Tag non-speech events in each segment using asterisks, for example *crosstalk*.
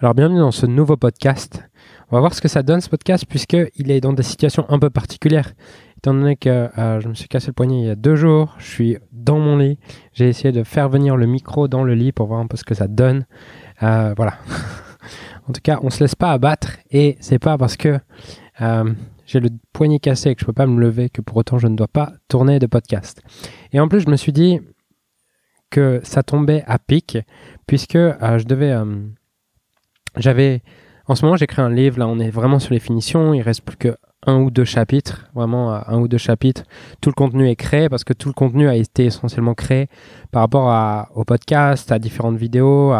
Alors bienvenue dans ce nouveau podcast. On va voir ce que ça donne ce podcast puisqu'il est dans des situations un peu particulières. Étant donné que euh, je me suis cassé le poignet il y a deux jours, je suis dans mon lit. J'ai essayé de faire venir le micro dans le lit pour voir un peu ce que ça donne. Euh, voilà. *laughs* en tout cas, on se laisse pas abattre et c'est pas parce que euh, j'ai le poignet cassé et que je peux pas me lever que pour autant je ne dois pas tourner de podcast. Et en plus, je me suis dit que ça tombait à pic puisque je devais j'avais, en ce moment, j'écris un livre. Là, on est vraiment sur les finitions. Il reste plus que un ou deux chapitres, vraiment un ou deux chapitres. Tout le contenu est créé parce que tout le contenu a été essentiellement créé par rapport à, au podcast, à différentes vidéos.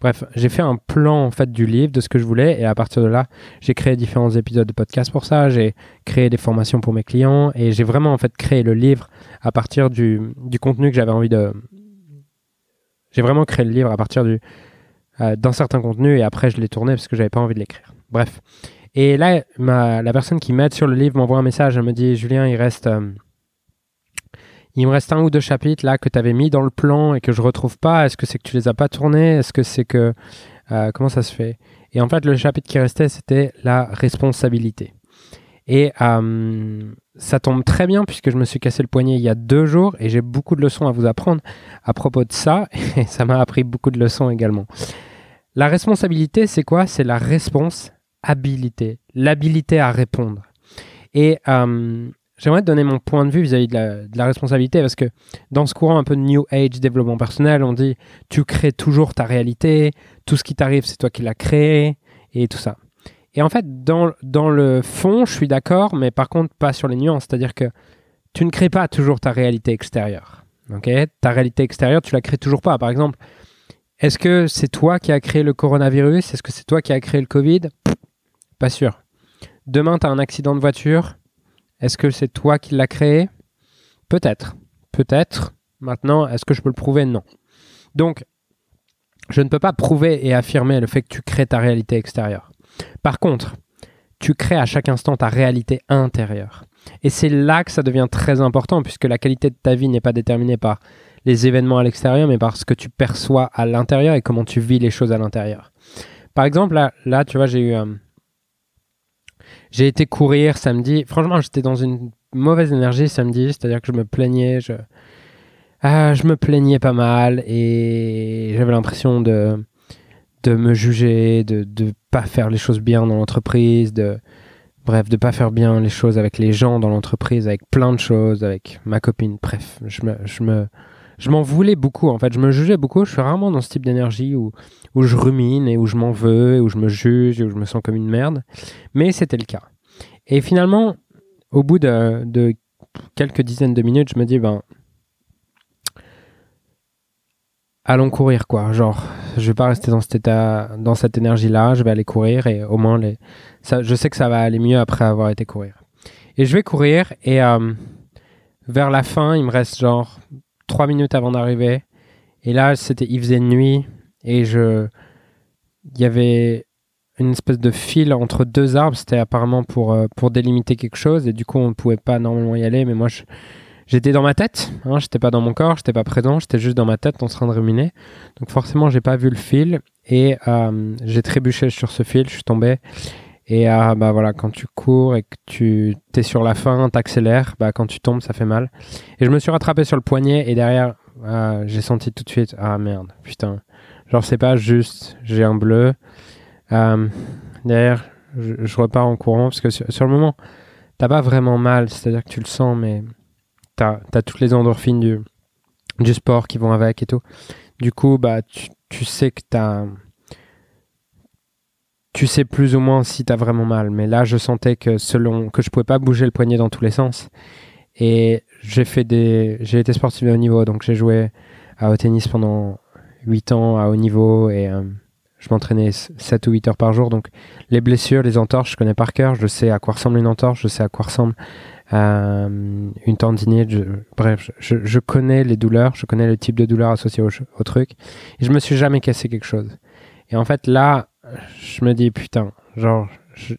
Bref, j'ai fait un plan en fait du livre de ce que je voulais et à partir de là, j'ai créé différents épisodes de podcast pour ça. J'ai créé des formations pour mes clients et j'ai vraiment en fait créé le livre à partir du, du contenu que j'avais envie de. J'ai vraiment créé le livre à partir du, euh, dans certains contenus et après je l'ai tourné parce que j'avais pas envie de l'écrire. Bref. Et là, ma, la personne qui m'aide sur le livre m'envoie un message. Elle me dit Julien, il reste. Euh, il me reste un ou deux chapitres là que tu avais mis dans le plan et que je retrouve pas. Est-ce que c'est que tu les as pas tournés? Est-ce que c'est que. Euh, comment ça se fait? Et en fait, le chapitre qui restait, c'était la responsabilité. Et ça tombe très bien puisque je me suis cassé le poignet il y a deux jours et j'ai beaucoup de leçons à vous apprendre à propos de ça. *laughs* Et ça m'a appris beaucoup de leçons également. La responsabilité, c'est quoi? C'est la responsabilité, l'habilité à répondre. Et euh, j'aimerais te donner mon point de vue vis-à-vis de, la, responsabilité parce que dans ce courant un peu de New Age développement personnel, on dit tu crées toujours ta réalité, tout ce qui t'arrive, c'est toi qui l'as créé et tout ça. Et en fait, dans, dans le fond, je suis d'accord, mais par contre, pas sur les nuances. C'est-à-dire que tu ne crées pas toujours ta réalité extérieure. ok? Ta réalité extérieure, tu la crées toujours pas. Par exemple, est-ce que c'est toi qui as créé le coronavirus? Est-ce que c'est toi qui as créé le Covid? Pas sûr. Demain, tu as un accident de voiture. Est-ce que c'est toi qui l'as créé? Peut-être. Peut-être. Maintenant, est-ce que je peux le prouver? Non. Donc, je ne peux pas prouver et affirmer le fait que tu crées ta réalité extérieure. Par contre, tu crées à chaque instant ta réalité intérieure. Et c'est là que ça devient très important, puisque la qualité de ta vie n'est pas déterminée par les événements à l'extérieur, mais par ce que tu perçois à l'intérieur et comment tu vis les choses à l'intérieur. Par exemple, là, tu vois, j'ai eu. Euh, j'ai été courir samedi. Franchement, j'étais dans une mauvaise énergie samedi, c'est-à-dire que je me plaignais, je, ah, je me plaignais pas mal et j'avais l'impression de, de me juger, de ne pas faire les choses bien dans l'entreprise, de bref, de pas faire bien les choses avec les gens dans l'entreprise, avec plein de choses, avec ma copine. Bref, je me, je me, je m'en voulais beaucoup, en fait. Je me jugeais beaucoup. Je suis rarement dans ce type d'énergie où, où je rumine et où je m'en veux, et où je me juge et où je me sens comme une merde. Mais c'était le cas. Et finalement, au bout de, de, quelques dizaines de minutes, je me dis, ben, allons courir, quoi. Genre, je vais pas rester dans cet état, dans cette énergie-là. Je vais aller courir et au moins, les, ça, je sais que ça va aller mieux après avoir été courir. Et je vais courir et euh, vers la fin, il me reste genre trois minutes avant d'arriver. Et là, c'était, il faisait nuit et je, il y avait une espèce de fil entre deux arbres. C'était apparemment pour, euh, pour délimiter quelque chose et du coup, on ne pouvait pas normalement y aller. Mais moi, j'étais dans ma tête. Hein, j'étais pas dans mon corps, j'étais pas présent, j'étais juste dans ma tête en train de ruminer. Donc forcément, j'ai pas vu le fil et euh, j'ai trébuché sur ce fil. Je suis tombé. Et euh, bah voilà, quand tu cours et que tu es sur la fin, t'accélères, bah quand tu tombes, ça fait mal. Et je me suis rattrapé sur le poignet et derrière, euh, j'ai senti tout de suite, ah merde, putain. Genre c'est pas juste, j'ai un bleu. Euh, derrière, je, repars en courant parce que sur, le moment, t'as pas vraiment mal, c'est-à-dire que tu le sens, mais t'as as toutes les endorphines du, du sport qui vont avec et tout. Du coup, bah tu, sais que t'as tu sais plus ou moins si tu as vraiment mal. Mais là, je sentais que selon que je pouvais pas bouger le poignet dans tous les sens. Et j'ai fait des, j'ai été sportif de haut niveau, donc j'ai joué à, au tennis pendant 8 ans à haut niveau et euh, je m'entraînais 7 ou 8 heures par jour. Donc les blessures, les entorses, je connais par cœur. Je sais à quoi ressemble une entorse, je sais à quoi ressemble une tendinite. bref, je, connais les douleurs, je connais le type de douleur associé au, truc. Et je me suis jamais cassé quelque chose. Et en fait, là, je me dis putain, genre,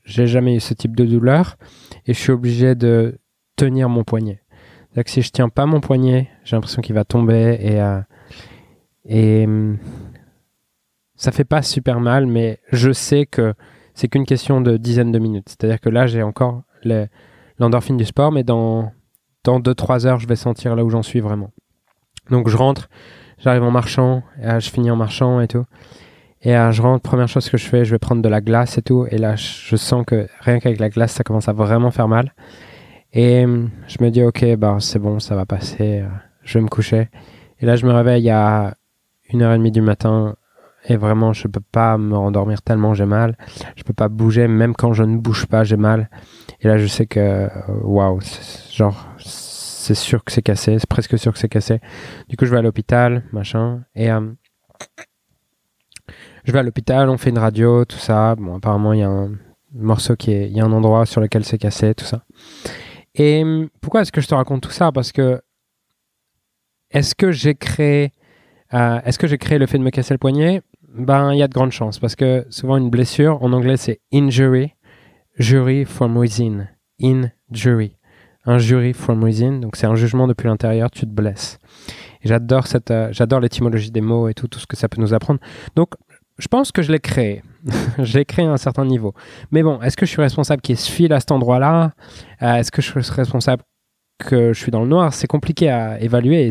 j'ai jamais eu ce type de douleur et je suis obligé de tenir mon poignet. cest que si je tiens pas mon poignet, j'ai l'impression qu'il va tomber et, euh, et ça fait pas super mal, mais je sais que c'est qu'une question de dizaines de minutes. C'est-à-dire que là, j'ai encore l'endorphine du sport, mais dans, dans 2-3 heures, je vais sentir là où j'en suis vraiment. Donc je rentre, j'arrive en marchant, et, je finis en marchant et tout. Et je rentre, première chose que je fais, je vais prendre de la glace et tout. Et là, je sens que rien qu'avec la glace, ça commence à vraiment faire mal. Et je me dis, ok, bah, c'est bon, ça va passer. Euh, je vais me coucher. Et là, je me réveille à 1h30 du matin. Et vraiment, je peux pas me rendormir tellement j'ai mal. Je peux pas bouger, même quand je ne bouge pas, j'ai mal. Et là, je sais que, waouh, genre, c'est sûr que c'est cassé, c'est presque sûr que c'est cassé. Du coup, je vais à l'hôpital, machin. Et euh, je vais à l'hôpital, on fait une radio, tout ça. Bon, apparemment, il y a un morceau qui est, il y a un endroit sur lequel c'est cassé, tout ça. Et pourquoi est-ce que je te raconte tout ça? Parce que est-ce que j'ai créé, euh, est-ce que j'ai créé le fait de me casser le poignet? Ben, il y a de grandes chances parce que souvent une blessure, en anglais c'est injury, jury from within, injury, un jury from within, donc c'est un jugement depuis l'intérieur, tu te blesses. J'adore cette, euh, j'adore l'étymologie des mots et tout, tout ce que ça peut nous apprendre. Donc, je pense que je l'ai créé. *laughs* je l'ai créé à un certain niveau. Mais bon, est-ce que je suis responsable qu'il y ait ce fil à cet endroit-là? Euh, Est-ce que je suis responsable que je suis dans le noir? C'est compliqué à évaluer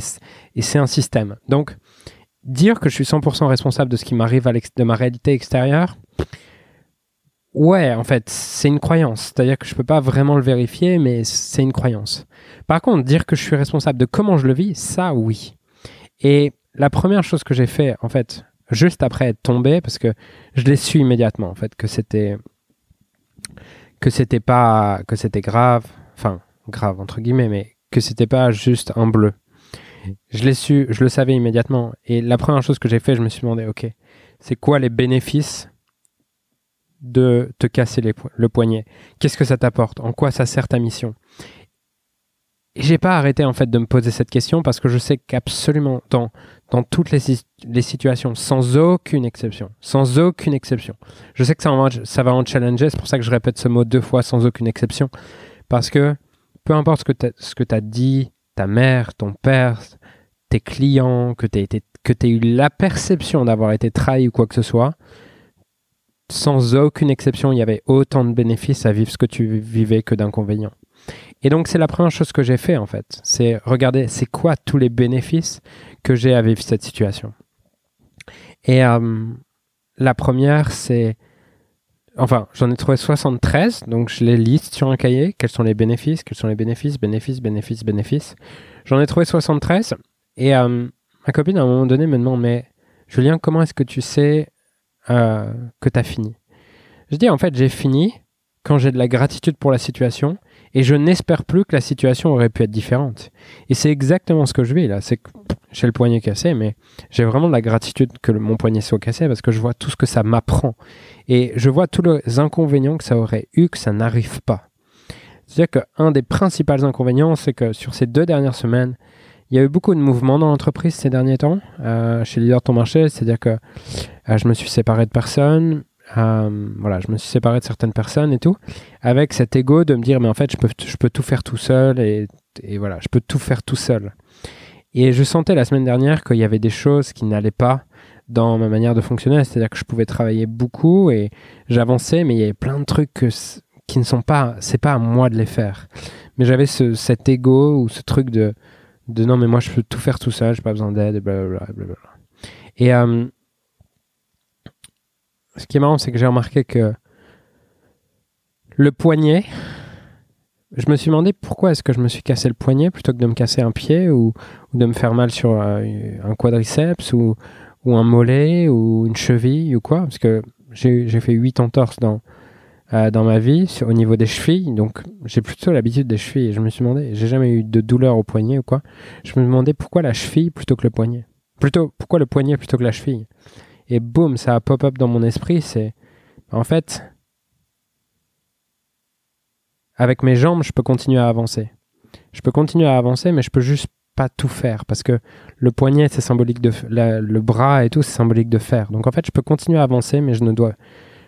et c'est un système. Donc, dire que je suis 100% responsable de ce qui m'arrive de ma réalité extérieure, ouais, en fait, c'est une croyance. C'est-à-dire que je ne peux pas vraiment le vérifier, mais c'est une croyance. Par contre, dire que je suis responsable de comment je le vis, ça, oui. Et la première chose que j'ai fait, en fait, juste après être tombé, parce que je l'ai su immédiatement, en fait, que c'était que c'était pas que c'était grave, enfin grave entre guillemets, mais que c'était pas juste un bleu. Je l'ai su, je le savais immédiatement. Et la première chose que j'ai fait, je me suis demandé, ok, c'est quoi les bénéfices de te casser le poignet? Qu'est-ce que ça t'apporte? En quoi ça sert ta mission? Et j'ai pas arrêté en fait de me poser cette question parce que je sais qu'absolument dans dans toutes les, les, situations, sans aucune exception. Sans aucune exception. Je sais que ça, va, ça va en challenger, c'est pour ça que je répète ce mot deux fois, sans aucune exception. Parce que peu importe ce que tu as, dit, ta mère, ton père, tes clients, que tu aies, eu la perception d'avoir été trahi ou quoi que ce soit, sans aucune exception, il y avait autant de bénéfices à vivre ce que tu vivais que d'inconvénients. Et donc c'est la première chose que j'ai fait en fait, c'est regarder c'est quoi tous les bénéfices que j'ai à vivre cette situation? Et euh, la première c'est, enfin j'en ai trouvé 73, donc je les liste sur un cahier, quels sont les bénéfices, quels sont les bénéfices, bénéfices, bénéfices, bénéfices. J'en ai trouvé 73 et euh, ma copine à un moment donné me demande mais Julien comment est-ce que tu sais euh, que tu as fini? Je dis en fait j'ai fini quand j'ai de la gratitude pour la situation et je n'espère plus que la situation aurait pu être différente. Et c'est exactement ce que je vis là. C'est que j'ai le poignet cassé, mais j'ai vraiment de la gratitude que mon poignet soit cassé parce que je vois tout ce que ça m'apprend. Et je vois tous les inconvénients que ça aurait eu que ça n'arrive pas. C'est-à-dire qu'un des principaux inconvénients, c'est que sur ces deux dernières semaines, il y a eu beaucoup de mouvements dans l'entreprise ces derniers temps, euh, chez Leader Ton Marché. C'est-à-dire que euh, je me suis séparé de personnes, euh, voilà, je me suis séparé de certaines personnes et tout, avec cet ego de me dire, mais en fait, je peux, je peux tout faire tout seul et, voilà, je peux tout faire tout seul. Et je sentais la semaine dernière qu'il y avait des choses qui n'allaient pas dans ma manière de fonctionner, c'est-à-dire que je pouvais travailler beaucoup et j'avançais, mais il y avait plein de trucs qui ne sont pas, c'est pas à moi de les faire. Mais j'avais ce, cet ego ou ce truc de, non, mais moi je peux tout faire tout seul, j'ai pas besoin d'aide, blablabla. Et, euh, ce qui est marrant, c'est que j'ai remarqué que le poignet, je me suis demandé pourquoi est-ce que je me suis cassé le poignet plutôt que de me casser un pied ou, de me faire mal sur euh, un quadriceps ou, un mollet ou une cheville ou quoi. Parce que j'ai fait 8 entorses dans, euh, dans ma vie au niveau des chevilles. Donc j'ai plutôt l'habitude des chevilles. Et je me suis demandé, j'ai jamais eu de douleur au poignet ou quoi. Je me demandais pourquoi la cheville plutôt que le poignet. Plutôt, pourquoi le poignet plutôt que la cheville? Et boum, ça a pop-up dans mon esprit. C'est en fait, avec mes jambes, je peux continuer à avancer. Je peux continuer à avancer, mais je peux juste pas tout faire parce que le poignet, c'est symbolique de le bras et tout, c'est symbolique de faire. Donc en fait, je peux continuer à avancer, mais je ne dois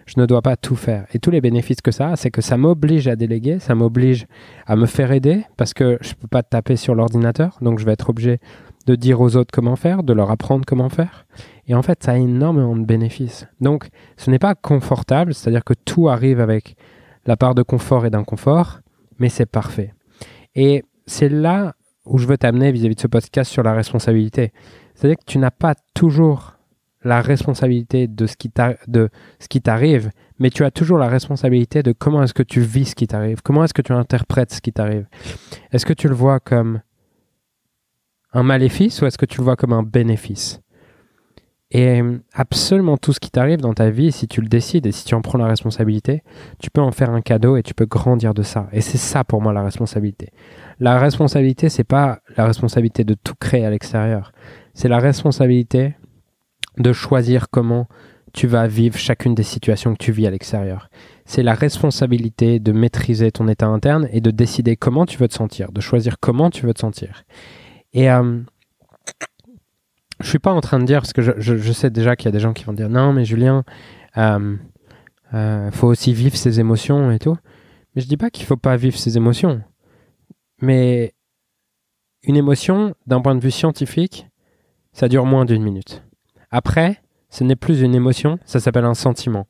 je ne dois pas tout faire. Et tous les bénéfices que ça a, c'est que ça m'oblige à déléguer, ça m'oblige à me faire aider parce que je peux pas taper sur l'ordinateur, donc je vais être obligé de dire aux autres comment faire, de leur apprendre comment faire. Et en fait, ça a énormément de bénéfices. Donc, ce n'est pas confortable, c'est-à-dire que tout arrive avec la part de confort et d'inconfort, mais c'est parfait. Et c'est là où je veux t'amener vis-à-vis de ce podcast sur la responsabilité. C'est-à-dire que tu n'as pas toujours la responsabilité de ce qui t'arrive, mais tu as toujours la responsabilité de comment est-ce que tu vis ce qui t'arrive, comment est-ce que tu interprètes ce qui t'arrive. Est-ce que tu le vois comme un maléfice ou est-ce que tu le vois comme un bénéfice? Et absolument tout ce qui t'arrive dans ta vie, si tu le décides et si tu en prends la responsabilité, tu peux en faire un cadeau et tu peux grandir de ça. Et c'est ça pour moi la responsabilité. La responsabilité, c'est pas la responsabilité de tout créer à l'extérieur. C'est la responsabilité de choisir comment tu vas vivre chacune des situations que tu vis à l'extérieur. C'est la responsabilité de maîtriser ton état interne et de décider comment tu veux te sentir, de choisir comment tu veux te sentir. Et euh, je suis pas en train de dire, parce que je, sais déjà qu'il y a des gens qui vont dire non, mais Julien, euh, euh, faut aussi vivre ses émotions et tout. Mais je dis pas qu'il faut pas vivre ses émotions. Mais une émotion, d'un point de vue scientifique, ça dure moins d'une minute. Après, ce n'est plus une émotion, ça s'appelle un sentiment.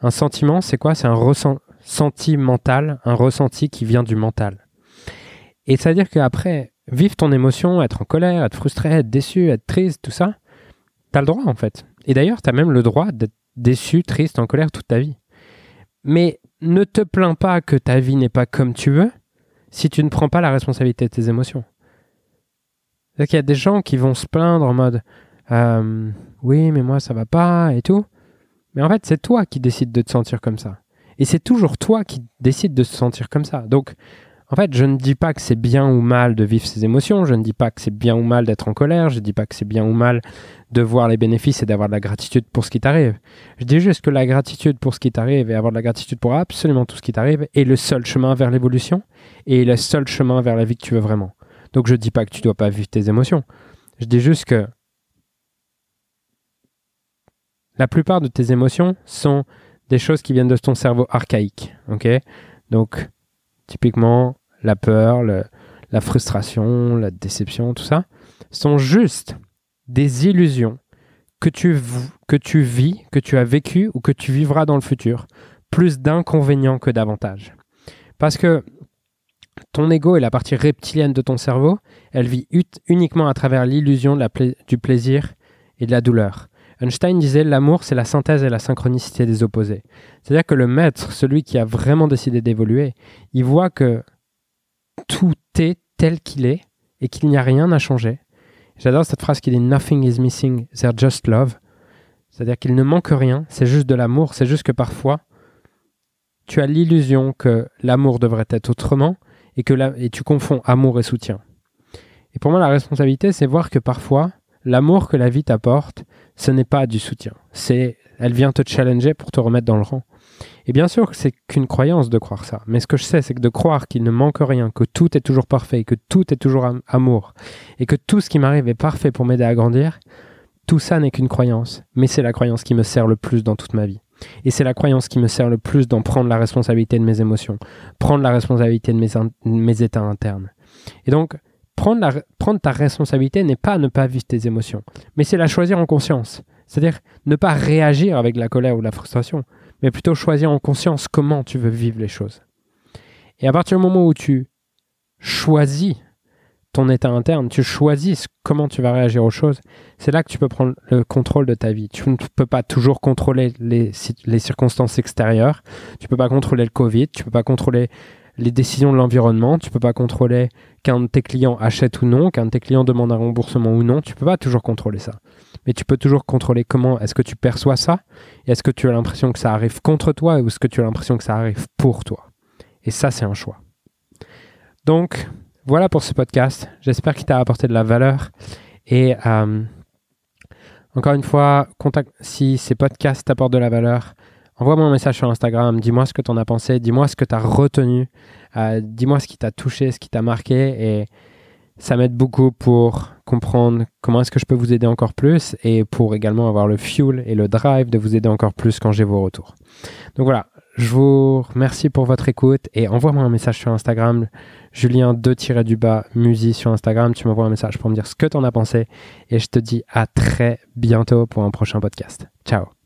Un sentiment, c'est quoi? C'est un ressenti mental, un ressenti qui vient du mental. Et c'est-à-dire qu'après, vivre ton émotion, être en colère, être frustré, être déçu, être triste, tout ça, tu as le droit en fait. Et d'ailleurs, tu as même le droit d'être déçu, triste, en colère toute ta vie. Mais ne te plains pas que ta vie n'est pas comme tu veux si tu ne prends pas la responsabilité de tes émotions. Il y a des gens qui vont se plaindre en mode euh, oui, mais moi ça va pas et tout. Mais en fait, c'est toi qui décides de te sentir comme ça. Et c'est toujours toi qui décides de se sentir comme ça. Donc, en fait, je ne dis pas que c'est bien ou mal de vivre ses émotions, je ne dis pas que c'est bien ou mal d'être en colère, je ne dis pas que c'est bien ou mal de voir les bénéfices et d'avoir de la gratitude pour ce qui t'arrive. Je dis juste que la gratitude pour ce qui t'arrive et avoir de la gratitude pour absolument tout ce qui t'arrive est le seul chemin vers l'évolution et le seul chemin vers la vie que tu veux vraiment. Donc je ne dis pas que tu dois pas vivre tes émotions. Je dis juste que la plupart de tes émotions sont des choses qui viennent de ton cerveau archaïque. Donc, typiquement, la peur, la frustration, la déception, tout ça, sont juste des illusions que tu, vis, que tu as vécues ou que tu vivras dans le futur, plus d'inconvénients que d'avantages. Parce que ton ego est la partie reptilienne de ton cerveau, elle vit uniquement à travers l'illusion du plaisir et de la douleur. Einstein disait l'amour, c'est la synthèse et la synchronicité des opposés. C'est-à-dire que le maître, celui qui a vraiment décidé d'évoluer, il voit que tout est tel qu'il est et qu'il n'y a rien à changer. J'adore cette phrase qui dit Nothing is missing, there's just love. C'est-à-dire qu'il ne manque rien, c'est juste de l'amour, c'est juste que parfois, tu as l'illusion que l'amour devrait être autrement et que et tu confonds amour et soutien. Et pour moi, la responsabilité, c'est voir que parfois, l'amour que la vie t'apporte, ce n'est pas du soutien. C'est, elle vient te challenger pour te remettre dans le rang. Et bien sûr c'est qu'une croyance de croire ça. Mais ce que je sais, c'est que de croire qu'il ne manque rien, que tout est toujours parfait, que tout est toujours amour, et que tout ce qui m'arrive est parfait pour m'aider à grandir, tout ça n'est qu'une croyance. Mais c'est la croyance qui me sert le plus dans toute ma vie. Et c'est la croyance qui me sert le plus dans prendre la responsabilité de mes émotions, prendre la responsabilité de mes états internes. Et donc, prendre, ta responsabilité n'est pas ne pas vivre tes émotions, mais c'est la choisir en conscience. C'est-à-dire ne pas réagir avec la colère ou la frustration, mais plutôt choisir en conscience comment tu veux vivre les choses. Et à partir du moment où tu choisis ton état interne, tu choisis comment tu vas réagir aux choses, c'est là que tu peux prendre le contrôle de ta vie. Tu ne peux pas toujours contrôler les, les circonstances extérieures, tu ne peux pas contrôler le Covid, tu ne peux pas contrôler les décisions de l'environnement. Tu peux pas contrôler qu'un de tes clients achète ou non, qu'un de tes clients demande un remboursement ou non. Tu peux pas toujours contrôler ça. Mais tu peux toujours contrôler comment est-ce que tu perçois ça est-ce que tu as l'impression que ça arrive contre toi ou est-ce que tu as l'impression que ça arrive pour toi. Et ça, c'est un choix. Donc, voilà pour ce podcast. J'espère qu'il t'a apporté de la valeur. Et euh, encore une fois, contact, si ces podcasts t'apportent de la valeur, Envoie-moi un message sur Instagram, dis-moi ce que tu en as pensé, dis-moi ce que tu as retenu, euh, dis-moi ce qui t'a touché, ce qui t'a marqué et ça m'aide beaucoup pour comprendre comment est-ce que je peux vous aider encore plus et pour également avoir le fuel et le drive de vous aider encore plus quand j'ai vos retours. Donc voilà, Je vous remercie pour votre écoute et envoie-moi un message sur Instagram, Julien 2-du-bas Musi sur Instagram. Tu m'envoies un message pour me dire ce que tu en as pensé et je te dis à très bientôt pour un prochain podcast. Ciao